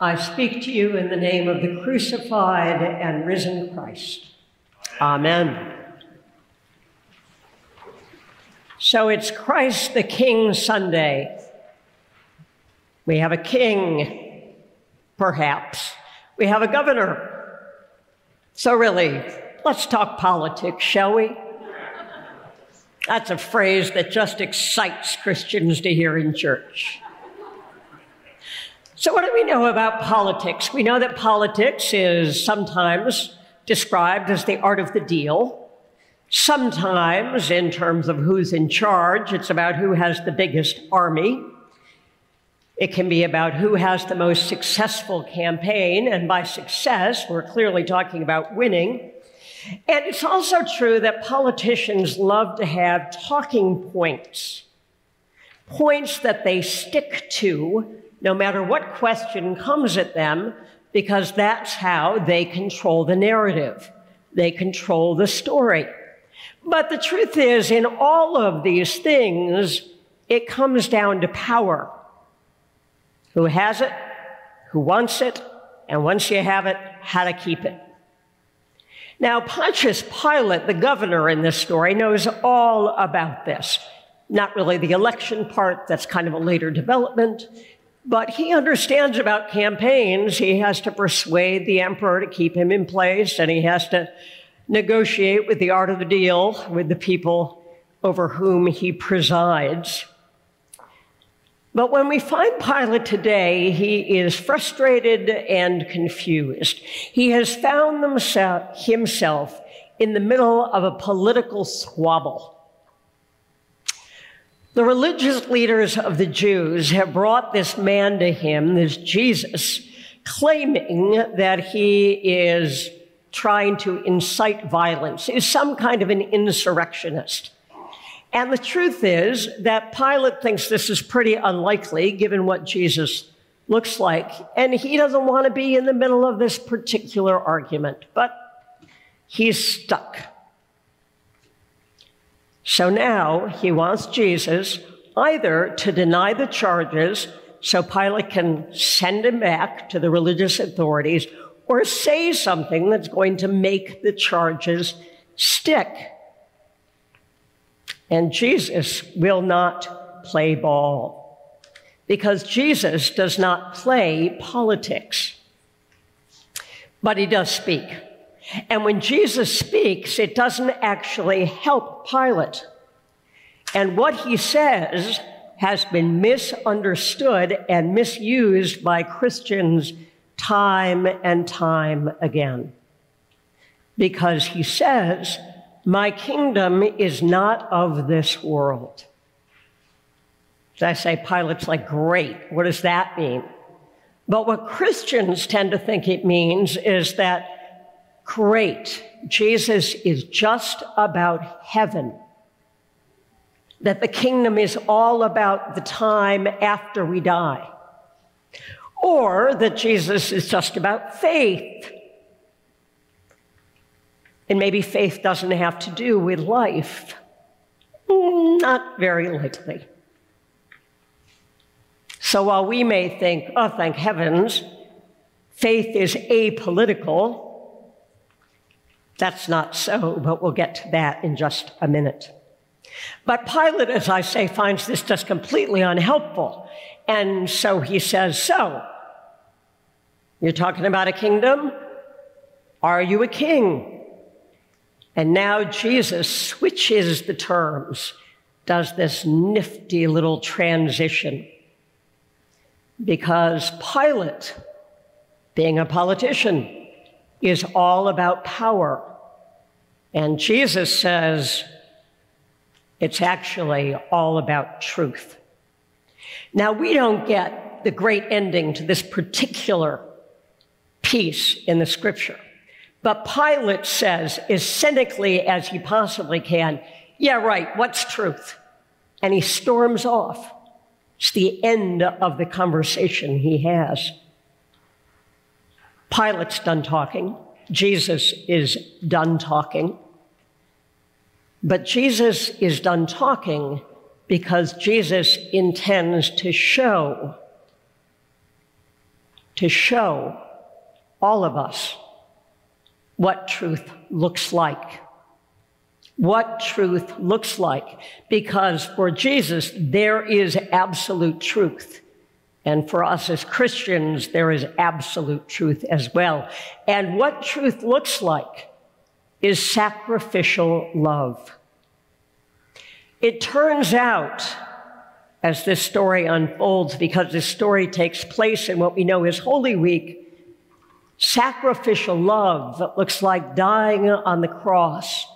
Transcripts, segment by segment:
I speak to you in the name of the crucified and risen Christ. Amen. So it's Christ the King Sunday. We have a king, perhaps. We have a governor. So, really, let's talk politics, shall we? That's a phrase that just excites Christians to hear in church. So, what do we know about politics? We know that politics is sometimes described as the art of the deal. Sometimes, in terms of who's in charge, it's about who has the biggest army. It can be about who has the most successful campaign, and by success, we're clearly talking about winning. And it's also true that politicians love to have talking points, points that they stick to no matter what question comes at them, because that's how they control the narrative. They control the story. But the truth is, in all of these things, it comes down to power. Who has it, who wants it, and once you have it, how to keep it. Now, Pontius Pilate, the governor in this story, knows all about this. Not really the election part, that's kind of a later development, but he understands about campaigns. He has to persuade the emperor to keep him in place, and he has to negotiate with the art of the deal with the people over whom he presides. But when we find Pilate today, he is frustrated and confused. He has found himself in the middle of a political squabble. The religious leaders of the Jews have brought this man to him, this Jesus, claiming that he is trying to incite violence, is some kind of an insurrectionist. And the truth is that Pilate thinks this is pretty unlikely given what Jesus looks like. And he doesn't want to be in the middle of this particular argument, but he's stuck. So now he wants Jesus either to deny the charges so Pilate can send him back to the religious authorities or say something that's going to make the charges stick. And Jesus will not play ball because Jesus does not play politics, but he does speak. And when Jesus speaks, it doesn't actually help Pilate. And what he says has been misunderstood and misused by Christians time and time again. Because he says my kingdom is not of this world. So I say, Pilate's like, great. What does that mean? But what Christians tend to think it means is that, great, Jesus is just about heaven. That the kingdom is all about the time after we die. Or that Jesus is just about faith and maybe faith doesn't have to do with life. Not very likely. So while we may think, oh, thank heavens, faith is apolitical, that's not so, but we'll get to that in just a minute. But Pilate, as I say, finds this just completely unhelpful. And so he says, So, you're talking about a kingdom? Are you a king? And now Jesus switches the terms, does this nifty little transition. Because Pilate, being a politician, is all about power. And Jesus says it's actually all about truth. Now, we don't get the great ending to this particular piece in the scripture. But Pilate says, as cynically as he possibly can, Yeah, right, what's truth? And he storms off. It's the end of the conversation he has. Pilate's done talking. Jesus is done talking. But Jesus is done talking because Jesus intends to show to show all of us what truth looks like. What truth looks like. Because for Jesus, there is absolute truth. And for us as Christians, there is absolute truth as well. And what truth looks like is sacrificial love. It turns out, as this story unfolds, because this story takes place in what we know is Holy Week, sacrificial love that looks like dying on the cross,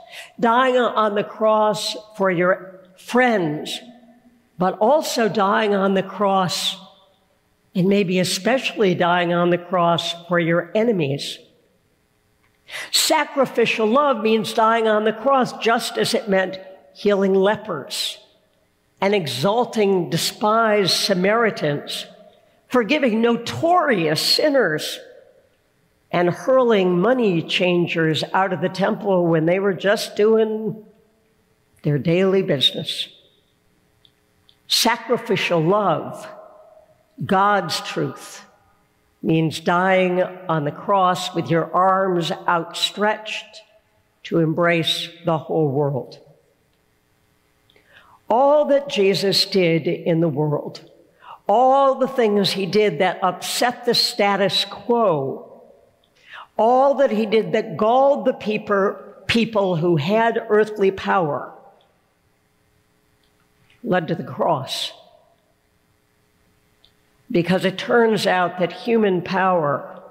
dying on the cross for your friends, but also dying on the cross, and maybe especially dying on the cross for your enemies. Sacrificial love means dying on the cross just as it meant healing lepers and exalting despised Samaritans, forgiving notorious sinners and hurling money changers out of the temple when they were just doing their daily business. Sacrificial love, God's truth, means dying on the cross with your arms outstretched to embrace the whole world. All that Jesus did in the world, all the things he did that upset the status quo all that he did that galled the people, people who had earthly power led to the cross. Because it turns out that human power,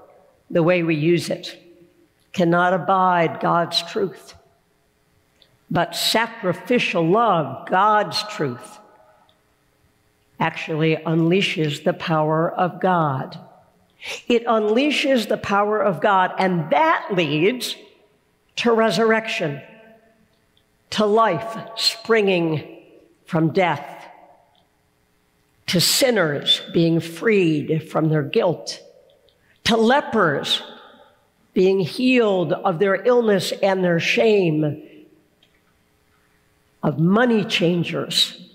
the way we use it, cannot abide God's truth. But sacrificial love, God's truth, actually unleashes the power of God. It unleashes the power of God, and that leads to resurrection, to life springing from death, to sinners being freed from their guilt, to lepers being healed of their illness and their shame, of money changers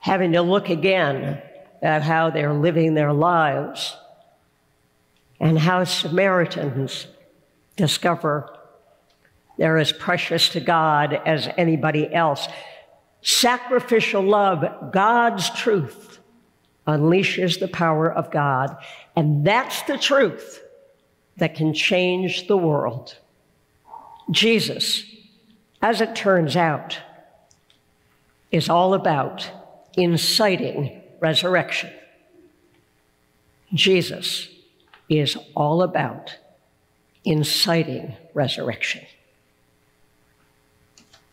having to look again at how they're living their lives and how Samaritans discover they're as precious to God as anybody else. Sacrificial love, God's truth, unleashes the power of God. And that's the truth that can change the world. Jesus, as it turns out, is all about inciting resurrection. Jesus is all about inciting resurrection.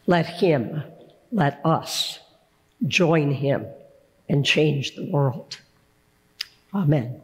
Let him, let us join him and change the world. Amen.